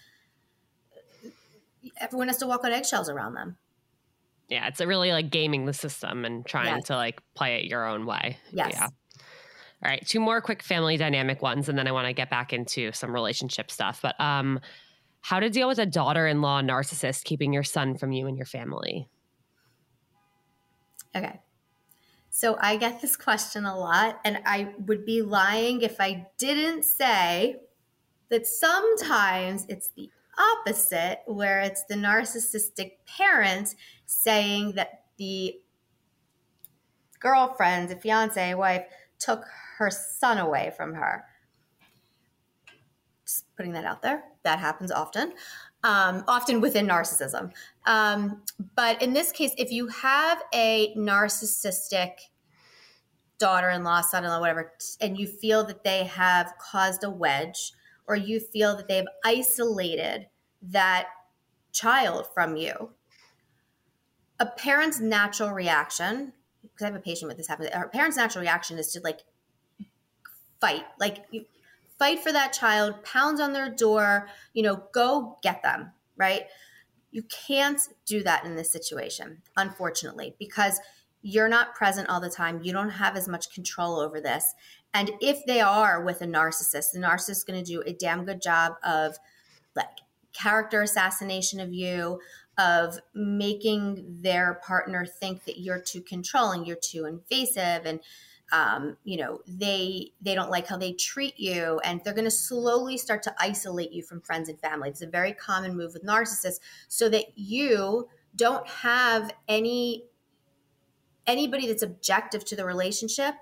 everyone has to walk on eggshells around them. Yeah, it's really like gaming the system and trying yes. to like play it your own way. Yes. Yeah. All right, two more quick family dynamic ones, and then I want to get back into some relationship stuff. But um, how to deal with a daughter-in-law narcissist keeping your son from you and your family? Okay. So I get this question a lot, and I would be lying if I didn't say that sometimes it's the opposite, where it's the narcissistic parent saying that the girlfriend, the fiance, wife took her son away from her. Just putting that out there. That happens often, um, often within narcissism. Um, but in this case, if you have a narcissistic daughter in law, son in law, whatever, and you feel that they have caused a wedge or you feel that they've isolated that child from you, a parent's natural reaction, because I have a patient with this happen, a parent's natural reaction is to like fight, like fight for that child, pound on their door, you know, go get them, right? You can't do that in this situation, unfortunately, because you're not present all the time. You don't have as much control over this. And if they are with a narcissist, the narcissist is going to do a damn good job of like character assassination of you, of making their partner think that you're too controlling, you're too invasive, and um, you know they they don't like how they treat you, and they're going to slowly start to isolate you from friends and family. It's a very common move with narcissists, so that you don't have any anybody that's objective to the relationship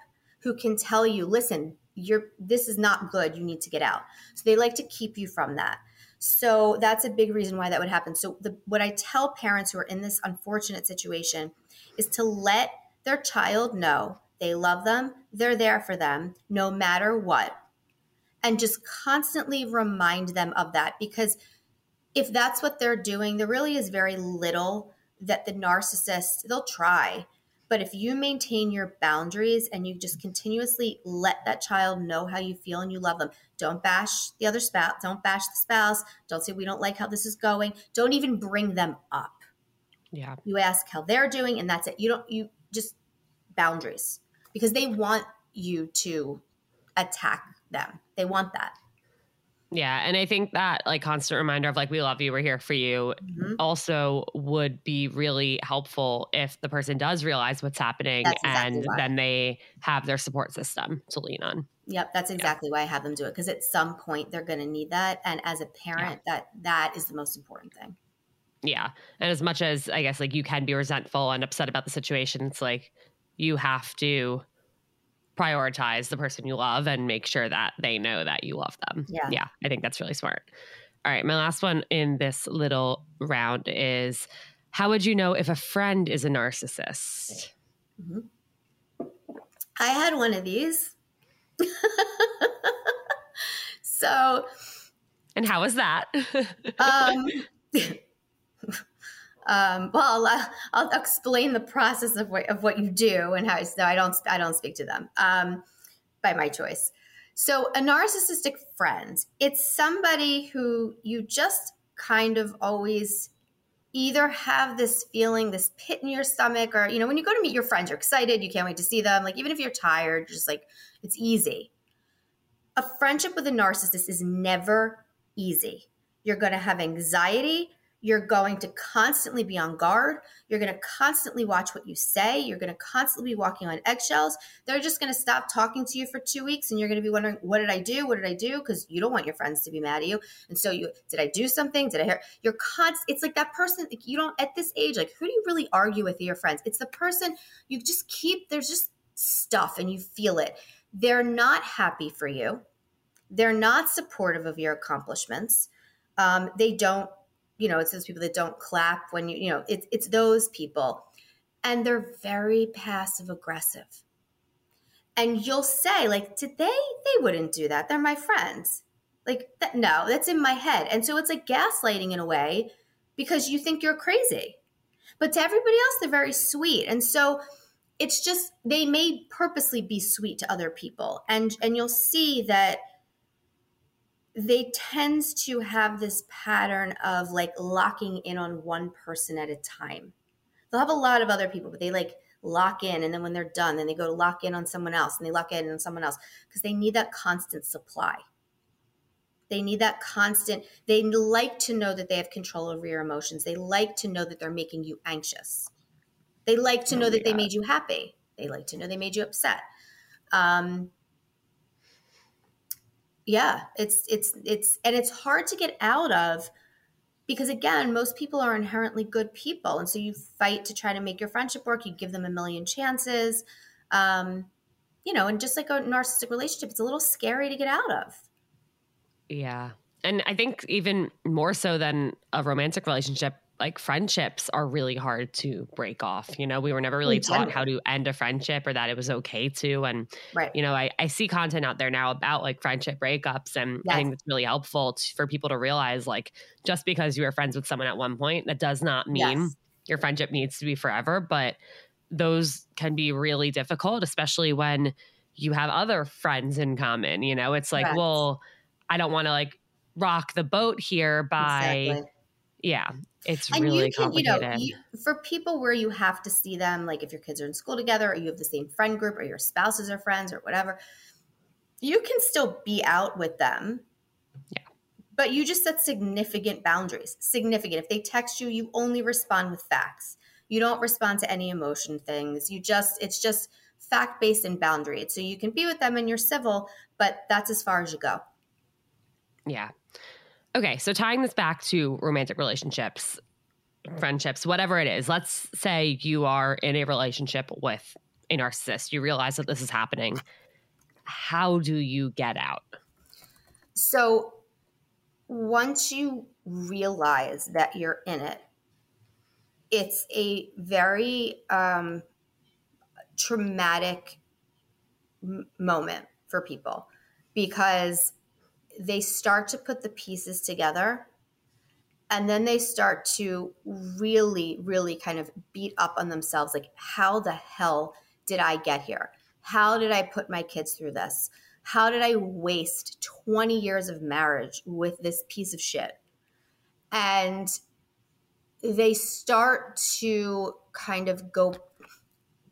who can tell you, listen, you're this is not good. You need to get out. So they like to keep you from that. So that's a big reason why that would happen. So the, what I tell parents who are in this unfortunate situation is to let their child know they love them, they're there for them no matter what. And just constantly remind them of that because if that's what they're doing, there really is very little that the narcissist, they'll try, but if you maintain your boundaries and you just continuously let that child know how you feel and you love them, don't bash the other spouse, don't bash the spouse, don't say we don't like how this is going, don't even bring them up. Yeah. You ask how they're doing and that's it. You don't you just boundaries because they want you to attack them. They want that. Yeah. And I think that like constant reminder of like, we love you, we're here for you mm-hmm. also would be really helpful if the person does realize what's happening exactly and why. then they have their support system to lean on. Yep. That's exactly yeah. why I have them do it. Because at some point they're going to need that. And as a parent, yeah. that that is the most important thing. Yeah. And as much as I guess like you can be resentful and upset about the situation, it's like you have to prioritize the person you love and make sure that they know that you love them. Yeah. Yeah. I think that's really smart. All right. My last one in this little round is how would you know if a friend is a narcissist? Mm-hmm. I had one of these. so. And how was that? um, um, well, I'll, I'll, explain the process of what of what you do and how. So I don't I don't speak to them um, by my choice. So a narcissistic friend, it's somebody who you just kind of always either have this feeling, this pit in your stomach, or you know, when you go to meet your friends, you're excited, you can't wait to see them. Like even if you're tired, just like it's easy. A friendship with a narcissist is never easy. You're going to have anxiety you're going to constantly be on guard. You're going to constantly watch what you say. You're going to constantly be walking on eggshells. They're just going to stop talking to you for two weeks and you're going to be wondering, what did I do? What did I do? Because you don't want your friends to be mad at you. And so you, did I do something? Did I hear? You're const, it's like that person, like you don't, at this age, like who do you really argue with your friends? It's the person you just keep, there's just stuff and you feel it. They're not happy for you. They're not supportive of your accomplishments. Um, they don't you know, it's those people that don't clap when you, you know, it's it's those people. And they're very passive aggressive. And you'll say, like, did they? They wouldn't do that. They're my friends. Like, that, no, that's in my head. And so it's like gaslighting in a way because you think you're crazy. But to everybody else, they're very sweet. And so it's just they may purposely be sweet to other people. And and you'll see that they tend to have this pattern of like locking in on one person at a time. They'll have a lot of other people, but they like lock in and then when they're done, then they go to lock in on someone else and they lock in on someone else because they need that constant supply. They need that constant, they like to know that they have control over your emotions. They like to know that they're making you anxious. They like to oh know that God. they made you happy. They like to know they made you upset. Um, yeah it's it's it's and it's hard to get out of because again most people are inherently good people and so you fight to try to make your friendship work you give them a million chances um you know and just like a narcissistic relationship it's a little scary to get out of. Yeah and i think even more so than a romantic relationship like friendships are really hard to break off. You know, we were never really mm, taught how to end a friendship or that it was okay to. And, right. you know, I, I see content out there now about like friendship breakups. And yes. I think it's really helpful to, for people to realize like just because you were friends with someone at one point, that does not mean yes. your friendship needs to be forever. But those can be really difficult, especially when you have other friends in common. You know, it's like, well, I don't want to like rock the boat here by. Exactly Yeah, it's and really you can, complicated. You know, you, for people where you have to see them, like if your kids are in school together, or you have the same friend group, or your spouses are friends, or whatever, you can still be out with them. Yeah. But you just set significant boundaries. Significant. If they text you, you only respond with facts. You don't respond to any emotion things. You just, it's just fact based and boundary. So you can be with them and you're civil, but that's as far as you go. Yeah. Okay. So tying this back to romantic relationships, friendships, whatever it is, let's say you are in a relationship with a narcissist. You realize that this is happening. How do you get out? So once you realize that you're in it, it's a very um, traumatic m- moment for people because they start to put the pieces together and then they start to really really kind of beat up on themselves like how the hell did i get here? How did i put my kids through this? How did i waste 20 years of marriage with this piece of shit? And they start to kind of go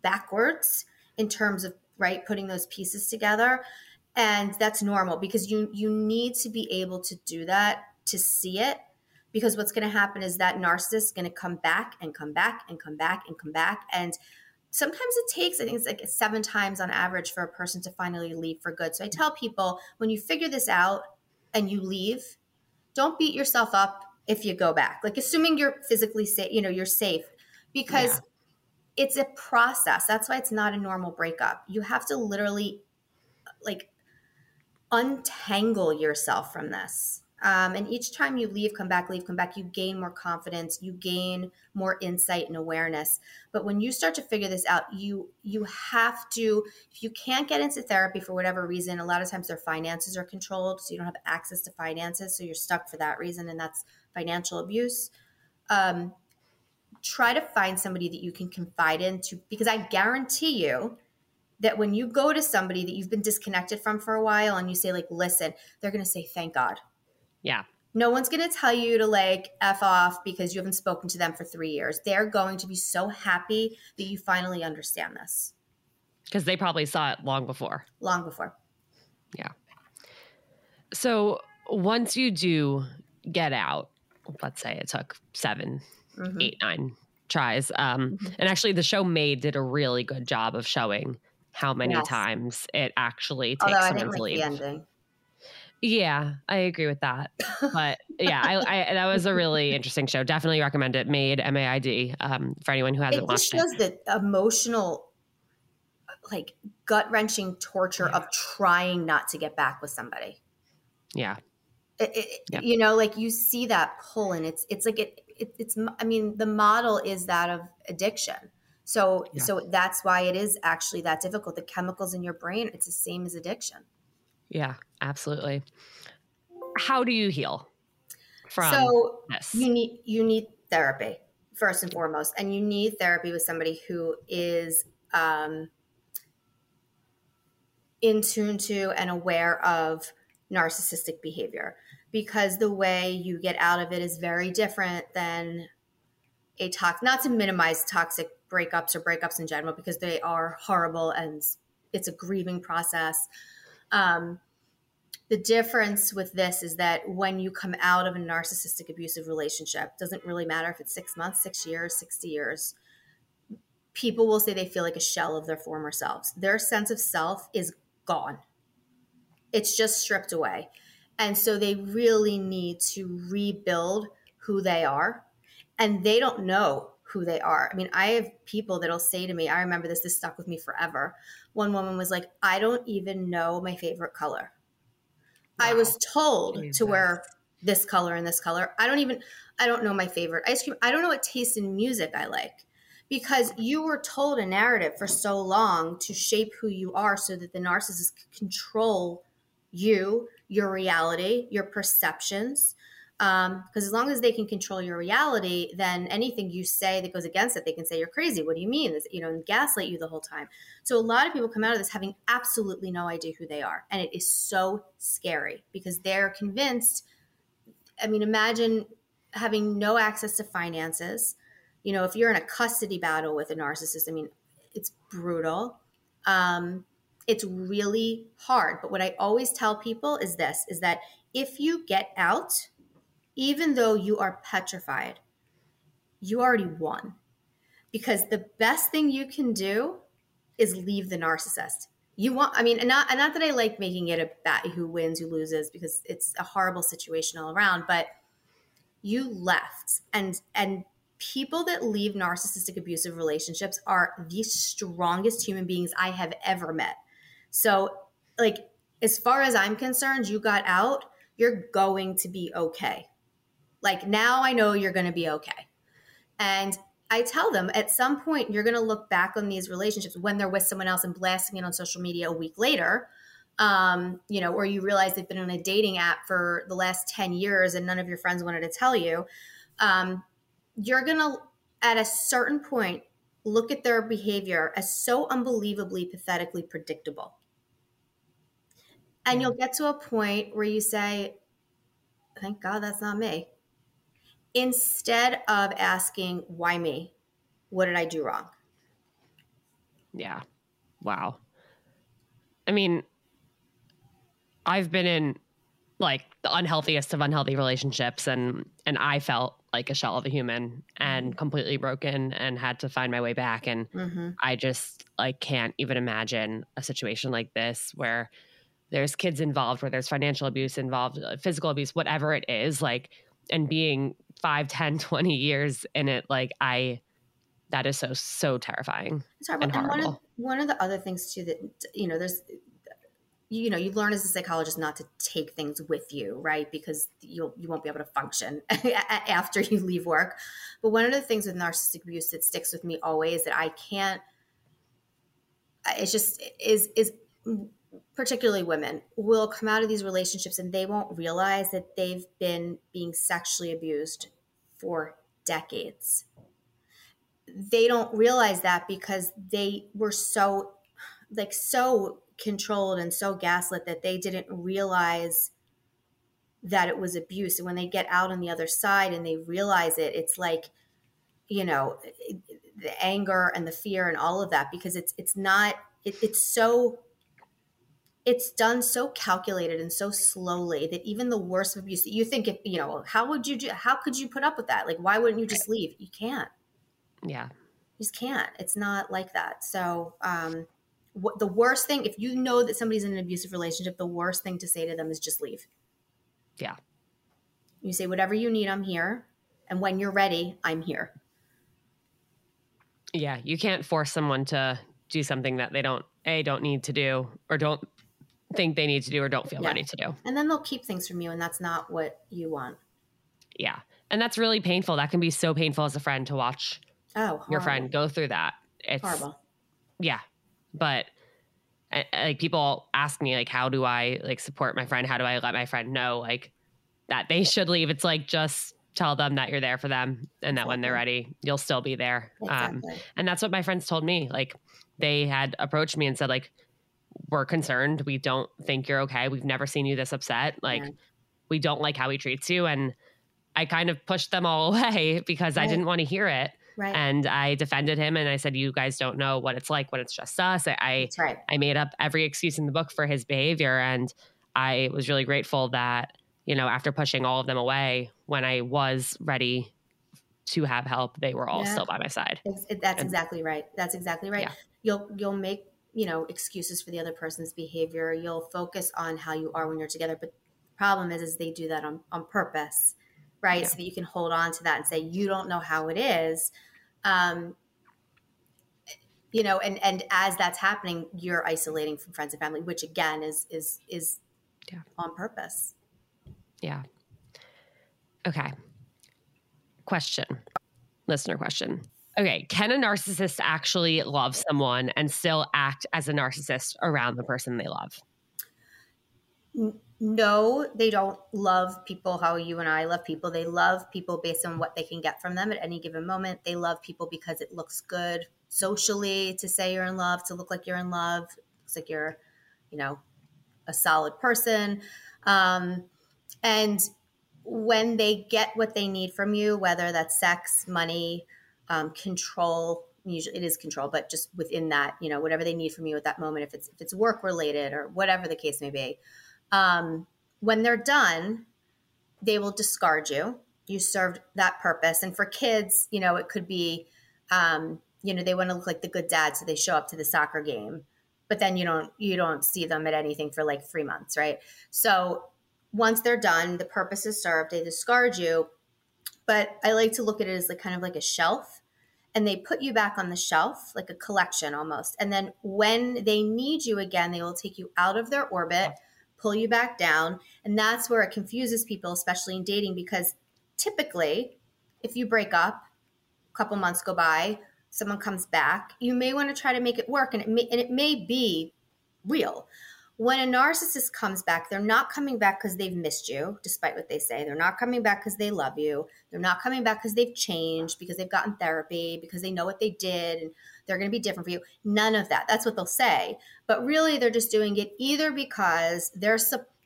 backwards in terms of right putting those pieces together and that's normal because you you need to be able to do that to see it because what's going to happen is that narcissist is going to come back and come back and come back and come back and sometimes it takes i think it's like seven times on average for a person to finally leave for good so i tell people when you figure this out and you leave don't beat yourself up if you go back like assuming you're physically safe you know you're safe because yeah it's a process. That's why it's not a normal breakup. You have to literally like untangle yourself from this. Um, and each time you leave, come back, leave, come back, you gain more confidence, you gain more insight and awareness. But when you start to figure this out, you you have to. If you can't get into therapy for whatever reason, a lot of times their finances are controlled, so you don't have access to finances, so you're stuck for that reason, and that's financial abuse. Um, try to find somebody that you can confide in to because I guarantee you that when you go to somebody that you've been disconnected from for a while and you say like listen, they're going to say thank God. Yeah. No one's going to tell you to like F off because you haven't spoken to them for 3 years. They're going to be so happy that you finally understand this. Cuz they probably saw it long before. Long before. Yeah. So once you do get out, let's say it took 7 mm-hmm. eight, nine tries. Um, mm-hmm. And actually, the show Maid did a really good job of showing how many yes. times it actually takes Although someone to leave. Yeah, I agree with that. But yeah, I, I, that was a really interesting show. Definitely recommend it. Maid M A I D um, for anyone who hasn't it watched shows it. the emotional, like gut wrenching torture yeah. of trying not to get back with somebody. Yeah. It, it, yep. You know, like you see that pull, and it's it's like it it, it's i mean the model is that of addiction so yeah. so that's why it is actually that difficult the chemicals in your brain it's the same as addiction yeah absolutely how do you heal from so this? you need you need therapy first and foremost and you need therapy with somebody who is um, in tune to and aware of narcissistic behavior because the way you get out of it is very different than a talk not to minimize toxic breakups or breakups in general because they are horrible and it's a grieving process. Um, the difference with this is that when you come out of a narcissistic abusive relationship doesn't really matter if it's six months six years 60 years people will say they feel like a shell of their former selves. Their sense of self is gone. It's just stripped away. And so they really need to rebuild who they are. And they don't know who they are. I mean, I have people that'll say to me, I remember this, this stuck with me forever. One woman was like, I don't even know my favorite color. Wow. I was told to wear this color and this color. I don't even, I don't know my favorite ice cream. I don't know what taste in music I like because you were told a narrative for so long to shape who you are so that the narcissist could control you your reality, your perceptions. Because um, as long as they can control your reality, then anything you say that goes against it, they can say you're crazy. What do you mean? This, you know, and gaslight you the whole time. So a lot of people come out of this having absolutely no idea who they are, and it is so scary because they're convinced. I mean, imagine having no access to finances. You know, if you're in a custody battle with a narcissist, I mean, it's brutal. Um, it's really hard. But what I always tell people is this is that if you get out, even though you are petrified, you already won. Because the best thing you can do is leave the narcissist. You want, I mean, and not, and not that I like making it a bat who wins, who loses, because it's a horrible situation all around, but you left. And, and people that leave narcissistic abusive relationships are the strongest human beings I have ever met. So, like, as far as I'm concerned, you got out, you're going to be okay. Like, now I know you're going to be okay. And I tell them at some point, you're going to look back on these relationships when they're with someone else and blasting it on social media a week later. Um, you know, or you realize they've been on a dating app for the last 10 years and none of your friends wanted to tell you. Um, you're going to, at a certain point, look at their behavior as so unbelievably, pathetically predictable. And you'll get to a point where you say, thank God that's not me instead of asking, why me? What did I do wrong? Yeah. Wow. I mean, I've been in like the unhealthiest of unhealthy relationships and and I felt like a shell of a human and mm-hmm. completely broken and had to find my way back and mm-hmm. I just like can't even imagine a situation like this where there's kids involved where there's financial abuse involved uh, physical abuse whatever it is like and being 5 10 20 years in it like i that is so so terrifying horrible. and, horrible. And one, of, one of the other things too that you know there's you know you learn as a psychologist not to take things with you right because you'll you won't be able to function after you leave work but one of the things with narcissistic abuse that sticks with me always that i can't it's just is is particularly women, will come out of these relationships and they won't realize that they've been being sexually abused for decades. They don't realize that because they were so, like, so controlled and so gaslit that they didn't realize that it was abuse. And when they get out on the other side and they realize it, it's like, you know, the anger and the fear and all of that because it's it's not it, it's so it's done so calculated and so slowly that even the worst of abuse you think if you know how would you do how could you put up with that? Like why wouldn't you just leave? You can't. Yeah. You just can't. It's not like that. So um what the worst thing if you know that somebody's in an abusive relationship the worst thing to say to them is just leave. Yeah. You say whatever you need i'm here. And when you're ready i'm here. Yeah. You can't force someone to do something that they don't a don't need to do or don't think they need to do or don't feel yeah. ready to do. And then they'll keep things from you, and that's not what you want. Yeah. And that's really painful. That can be so painful as a friend to watch oh, horrible. your friend go through that. It's horrible. Yeah. But like people ask me like how do I like support my friend? How do I let my friend know like that they should leave? It's like just tell them that you're there for them and that exactly. when they're ready, you'll still be there. Um, exactly. Um, and that's what my friends told me. Like they had approached me and said like we're concerned. We don't think you're okay. We've never seen you this upset. Like, yeah. we don't like how he treats you. And I kind of pushed them all away because right. I didn't want to hear it. Right. And I defended him and I said, You guys don't know what it's like when it's just us. I right. I made up every excuse in the book for his behavior. And I was really grateful that, you know, after pushing all of them away, when I was ready to have help, they were all yeah. still by my side. That's and, exactly right. That's exactly right. Yeah. You'll you'll make you know excuses for the other person's behavior. You'll focus on how you are when you're together but the problem is is they do that on, on purpose right? Yeah. so that you can hold on to that and say you don't know how it is. Um, you know and and as that's happening you're isolating from friends and family which again is is is yeah. on purpose. Yeah. Okay. Question. Listener question Okay, can a narcissist actually love someone and still act as a narcissist around the person they love? No, they don't love people how you and I love people. They love people based on what they can get from them at any given moment. They love people because it looks good socially to say you're in love, to look like you're in love, looks like you're, you know, a solid person. Um, and when they get what they need from you, whether that's sex, money, um, control, usually it is control, but just within that, you know, whatever they need from you at that moment, if it's if it's work related or whatever the case may be, um, when they're done, they will discard you. You served that purpose, and for kids, you know, it could be, um, you know, they want to look like the good dad, so they show up to the soccer game, but then you don't you don't see them at anything for like three months, right? So once they're done, the purpose is served. They discard you, but I like to look at it as like kind of like a shelf and they put you back on the shelf like a collection almost and then when they need you again they will take you out of their orbit pull you back down and that's where it confuses people especially in dating because typically if you break up a couple months go by someone comes back you may want to try to make it work and it may, and it may be real when a narcissist comes back, they're not coming back because they've missed you, despite what they say. They're not coming back because they love you. They're not coming back because they've changed, because they've gotten therapy, because they know what they did and they're going to be different for you. None of that. That's what they'll say. But really, they're just doing it either because they're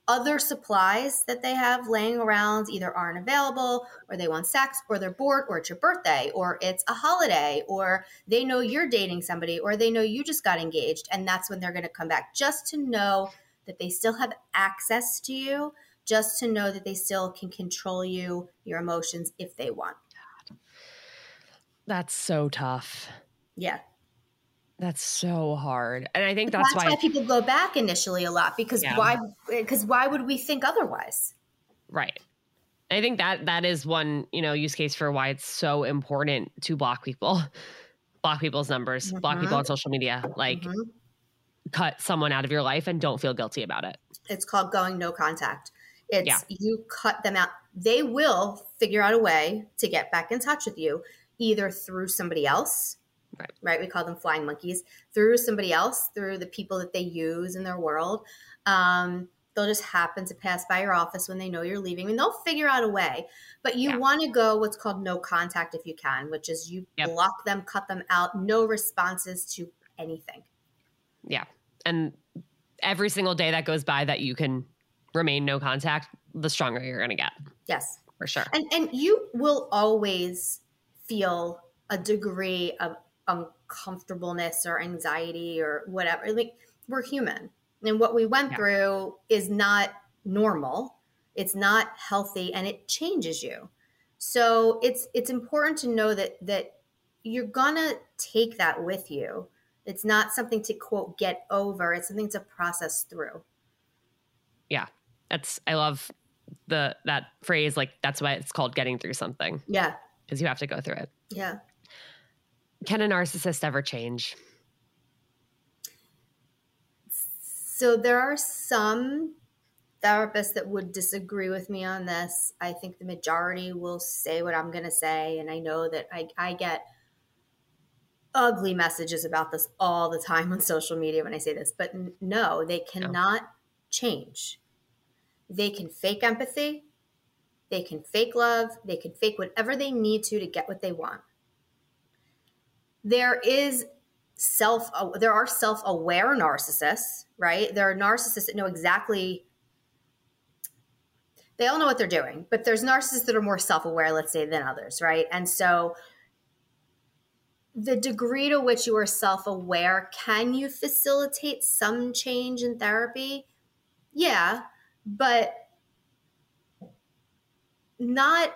other supplies that they have laying around either aren't available or they want sex or they're bored or it's your birthday or it's a holiday or they know you're dating somebody or they know you just got engaged and that's when they're going to come back. Just to know that they still have access to you just to know that they still can control you your emotions if they want. That's so tough. Yeah that's so hard. And I think that's, that's why, why, people go back initially a lot because yeah. why because why would we think otherwise? Right. I think that that is one, you know, use case for why it's so important to block people. Block people's numbers, mm-hmm. block people on social media, like mm-hmm. cut someone out of your life and don't feel guilty about it. It's called going no contact. It's yeah. you cut them out. They will figure out a way to get back in touch with you either through somebody else Right. right. We call them flying monkeys through somebody else, through the people that they use in their world. Um, they'll just happen to pass by your office when they know you're leaving and they'll figure out a way. But you yeah. want to go what's called no contact if you can, which is you yep. block them, cut them out, no responses to anything. Yeah. And every single day that goes by that you can remain no contact, the stronger you're going to get. Yes. For sure. And and you will always feel a degree of uncomfortableness or anxiety or whatever. Like we're human. And what we went yeah. through is not normal. It's not healthy and it changes you. So it's it's important to know that that you're gonna take that with you. It's not something to quote get over, it's something to process through. Yeah. That's I love the that phrase like that's why it's called getting through something. Yeah. Because you have to go through it. Yeah. Can a narcissist ever change? So there are some therapists that would disagree with me on this. I think the majority will say what I'm going to say. And I know that I, I get ugly messages about this all the time on social media when I say this. But no, they cannot no. change. They can fake empathy, they can fake love, they can fake whatever they need to to get what they want there is self uh, there are self-aware narcissists right? There are narcissists that know exactly they all know what they're doing but there's narcissists that are more self-aware let's say than others right? And so the degree to which you are self-aware can you facilitate some change in therapy? Yeah but not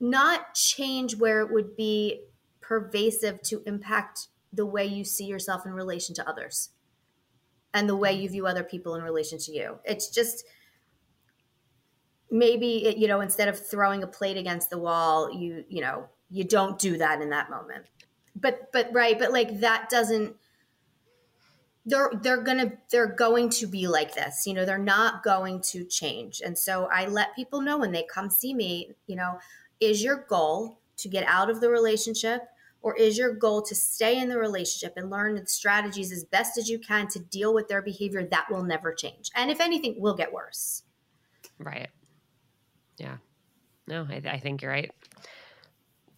not change where it would be pervasive to impact the way you see yourself in relation to others and the way you view other people in relation to you. It's just maybe it, you know instead of throwing a plate against the wall, you you know you don't do that in that moment. But but right, but like that doesn't they're they're gonna they're going to be like this you know they're not going to change and so i let people know when they come see me you know is your goal to get out of the relationship or is your goal to stay in the relationship and learn the strategies as best as you can to deal with their behavior that will never change? And if anything, will get worse. Right. Yeah. No, I, I think you're right.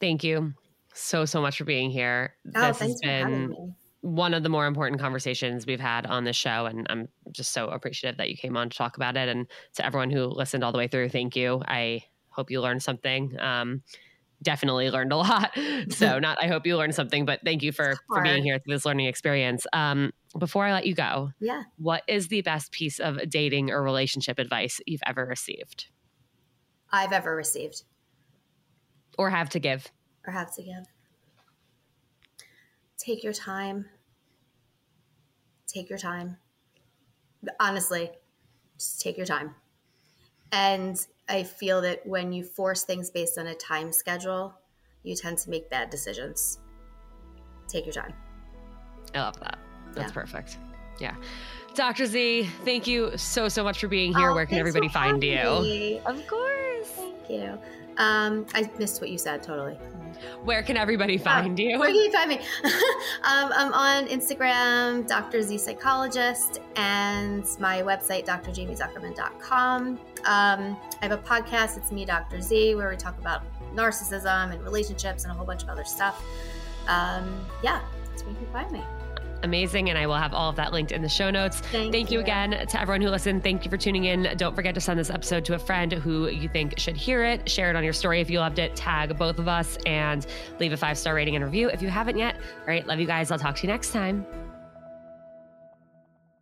Thank you so, so much for being here. Oh, this has been one of the more important conversations we've had on this show. And I'm just so appreciative that you came on to talk about it. And to everyone who listened all the way through, thank you. I hope you learned something. Um, definitely learned a lot. So not I hope you learned something, but thank you for for being here through this learning experience. Um, before I let you go, yeah, what is the best piece of dating or relationship advice you've ever received? I've ever received, or have to give, or have to give. Take your time. Take your time. Honestly, just take your time. And I feel that when you force things based on a time schedule, you tend to make bad decisions. Take your time. I love that. That's yeah. perfect. Yeah. Dr. Z, thank you so, so much for being here. Oh, Where can everybody find you? Me. Of course. Thank you. Um, I missed what you said totally. Where can everybody oh, find you? Where can you find me? um, I'm on Instagram, Dr. Z Psychologist, and my website, drjaimezuckerman.com. Um, I have a podcast, it's Me, Dr. Z, where we talk about narcissism and relationships and a whole bunch of other stuff. Um, yeah, that's where you can find me amazing. And I will have all of that linked in the show notes. Thank, Thank you. you. again to everyone who listened. Thank you for tuning in. Don't forget to send this episode to a friend who you think should hear it. Share it on your story if you loved it. Tag both of us and leave a five star rating and review if you haven't yet. All right. Love you guys. I'll talk to you next time.